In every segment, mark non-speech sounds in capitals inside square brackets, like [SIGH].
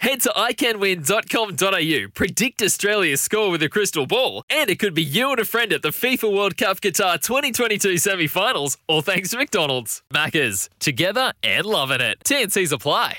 Head to iCanWin.com.au, predict Australia's score with a crystal ball, and it could be you and a friend at the FIFA World Cup Qatar 2022 semi finals, all thanks to McDonald's. Maccas, together and loving it. TNC's apply.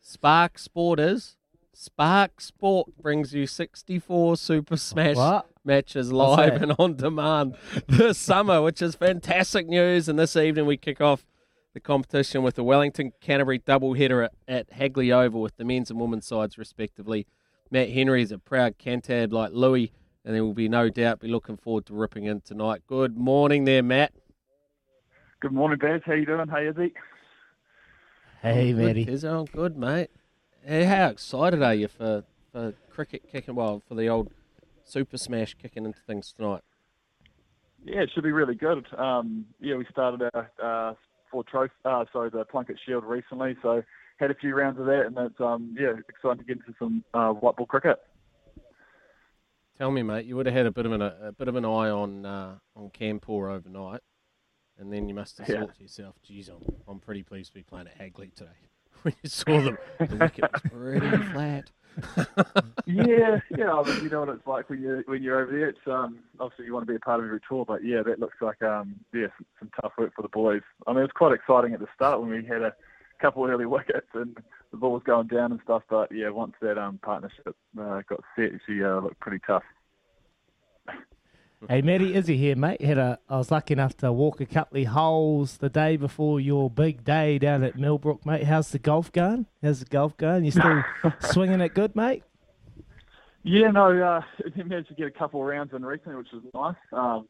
Spark Sporters. Spark Sport brings you 64 Super Smash What? matches live and on demand this summer, which is fantastic news. And this evening we kick off the competition with the Wellington Canterbury doubleheader at, at Hagley Oval with the men's and women's sides respectively. Matt Henry is a proud Cantab like Louis, and there will be no doubt be looking forward to ripping in tonight. Good morning there, Matt. Good morning, Baz. How you doing? Hey, Izzy. Hey, Good, Matty. Izzo. I'm good, mate. Hey, how excited are you for, for cricket kicking, well, for the old Super Smash kicking into things tonight? Yeah, it should be really good. Um, yeah, we started our uh, Ford Trophy, uh, sorry, the Plunkett Shield recently, so had a few rounds of that, and it's um, yeah, exciting to get into some uh, white ball cricket. Tell me, mate, you would have had a bit of an a bit of an eye on uh, on Campor overnight, and then you must have Yeah. thought to yourself, "Geez, I'm, I'm pretty pleased to be playing at Hagley today." [LAUGHS] when you saw them, the wicket was pretty [LAUGHS] flat. [LAUGHS] yeah, yeah. You know what it's like when you're when you're over there. It's um, obviously you want to be a part of every tour, but yeah, that looks like um, yeah, some, some tough work for the boys. I mean, it was quite exciting at the start when we had a couple early [LAUGHS] wickets and the ball was going down and stuff. But yeah, once that um partnership uh, got set, she uh, looked pretty tough. [LAUGHS] Hey, Matty, Izzy here, mate. Had a, I was lucky enough to walk a couple of holes the day before your big day down at Millbrook, mate. How's the golf going? How's the golf going? You still [LAUGHS] swinging it good, mate? Yeah, no, uh, [LAUGHS] managed to get a couple of rounds in recently, which was nice. Um,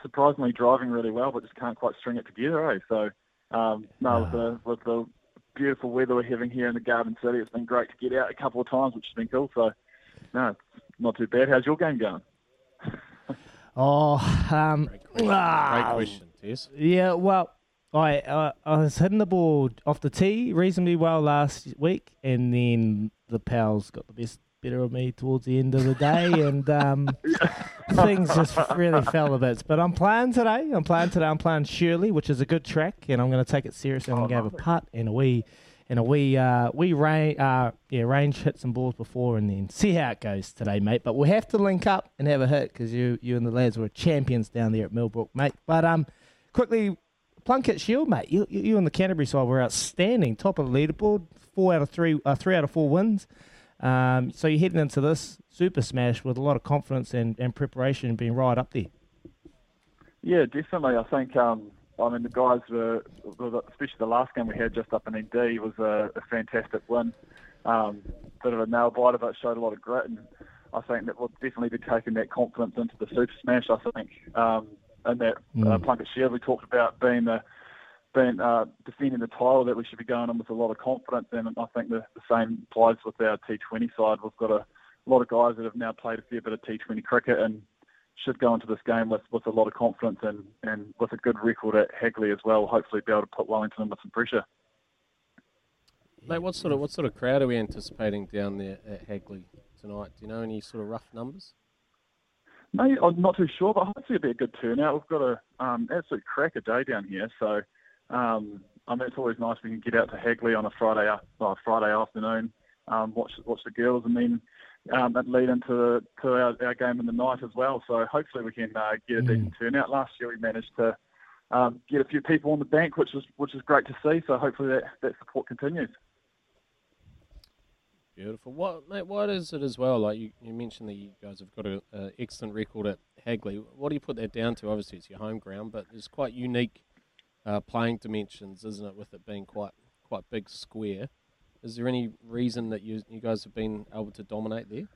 surprisingly driving really well, but just can't quite string it together, eh? So, um, no, with the, with the beautiful weather we're having here in the Garden City, it's been great to get out a couple of times, which has been cool. So, no, not too bad. How's your game going? Oh, um, Great ah, question, Tess. Yeah, well, I uh, I was hitting the ball off the tee reasonably well last week, and then the pals got the best better of me towards the end of the day, [LAUGHS] and um, things just really fell a bit. But I'm playing today. I'm playing today. I'm playing Shirley, which is a good track, and I'm going to take it seriously. I'm going to have a putt and a wee. And a wee, uh, range, uh, yeah, range hit some balls before, and then see how it goes today, mate. But we'll have to link up and have a hit because you, you and the lads were champions down there at Millbrook, mate. But um, quickly, Plunkett Shield, mate. You, you, you and the Canterbury side were outstanding, top of the leaderboard, four out of three, uh, three out of four wins. Um, so you're heading into this Super Smash with a lot of confidence and, and preparation, being right up there. Yeah, definitely. I think, um, I mean, the guys were, especially the last game we had just up in ND, was a, a fantastic win. Um, bit of a nail biter, but showed a lot of grit, and I think that we'll definitely be taking that confidence into the Super Smash. I think, um, and that uh, Mm. Plunkett Shield we talked about being the being uh, defending the title that we should be going on with a lot of confidence, and I think the, the same applies with our T20 side. We've got a, lot of guys that have now played a fair bit of T20 cricket and should go into this game with, with a lot of confidence and, and with a good record at Hagley as well. Hopefully, be able to put Wellington under some pressure. Mate, what sort of what sort of crowd are we anticipating down there at Hagley tonight? Do you know any sort of rough numbers? No, I'm not too sure, but hopefully it'll be a good turnout. We've got a um, absolute cracker day down here, so um, I mean it's always nice we can get out to Hagley on a Friday well, Friday afternoon, um, watch watch the girls, and then um, that lead into to our, our game in the night as well. So hopefully we can uh, get a decent turnout. Last year we managed to um, get a few people on the bank, which was which is great to see. So hopefully that, that support continues. Beautiful. What, mate? What is it as well? Like you, you mentioned that you guys have got an excellent record at Hagley. What do you put that down to? Obviously, it's your home ground, but there's quite unique uh, playing dimensions, isn't it? With it being quite quite big square. Is there any reason that you you guys have been able to dominate there?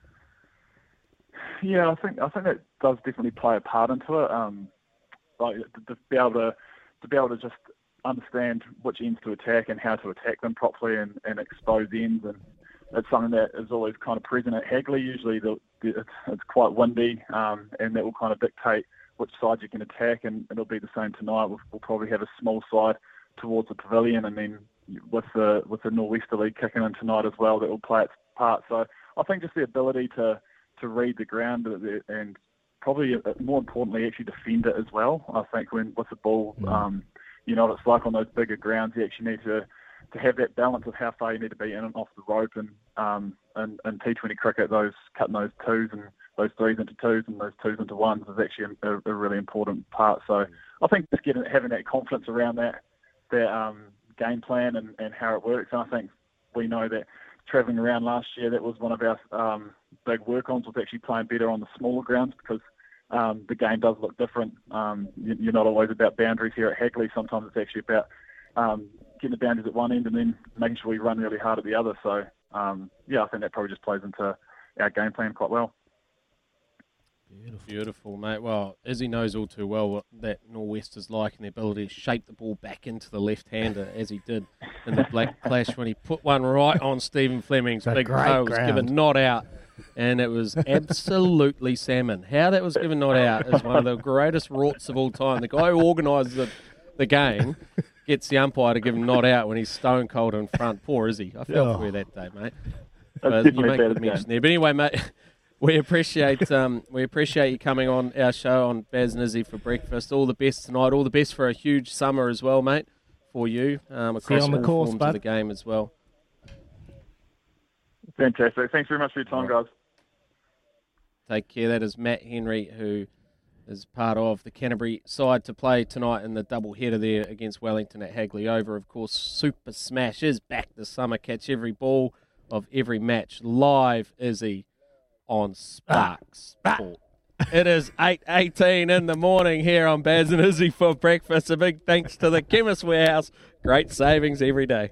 Yeah, I think I think that does definitely play a part into it. Um, like to, to be able to to be able to just understand which ends to attack and how to attack them properly and, and expose ends and it's something that is always kind of present at Hagley. Usually the, the, it's, it's quite windy um, and that will kind of dictate which side you can attack and it'll be the same tonight. We'll, we'll probably have a small side towards the pavilion and then with the with the norwesterly kicking in tonight as well that will play its part. So I think just the ability to to read the ground and probably uh, more importantly actually defend it as well. I think when with the ball, mm. um, you know what it's like on those bigger grounds. You actually need to to have that balance of how far you need to be in and off the rope, and um, and, and T20 cricket, those cutting those twos and those threes into twos and those twos into ones is actually a, a really important part. So I think just getting having that confidence around that that um, game plan and, and how it works. And I think we know that travelling around last year, that was one of our um, big work-ons was actually playing better on the smaller grounds because um, the game does look different. Um, you're not always about boundaries here at Hagley. Sometimes it's actually about um, getting the boundaries at one end and then making sure we run really hard at the other. So um, yeah, I think that probably just plays into our game plan quite well. Beautiful. Beautiful, mate. Well, Izzy knows all too well what that Norwest is like and the ability to shape the ball back into the left-hander, [LAUGHS] as he did in the Black Clash when he put one right on Stephen Fleming's big toe. was given not out, and it was absolutely salmon. How that was given not out is one of the greatest rorts of all time. The guy who organises the, the game gets the umpire to give him not out when he's stone cold in front. Poor Izzy. I felt oh. for you that day, mate. But you make good mention there. But anyway, mate. We appreciate um, we appreciate you coming on our show on Baz and Izzy for breakfast. All the best tonight. All the best for a huge summer as well, mate, for you um, across all course, forms bud. of the game as well. Fantastic. Thanks very much for your time, guys. Take care. That is Matt Henry, who is part of the Canterbury side to play tonight in the double header there against Wellington at Hagley Oval. Of course, Super Smash is back this summer. Catch every ball of every match live, Izzy on ah, ah. Spark Sport. It is 8.18 in the morning here on Baz and Izzy for breakfast. A big thanks to the Chemist Warehouse. Great savings every day.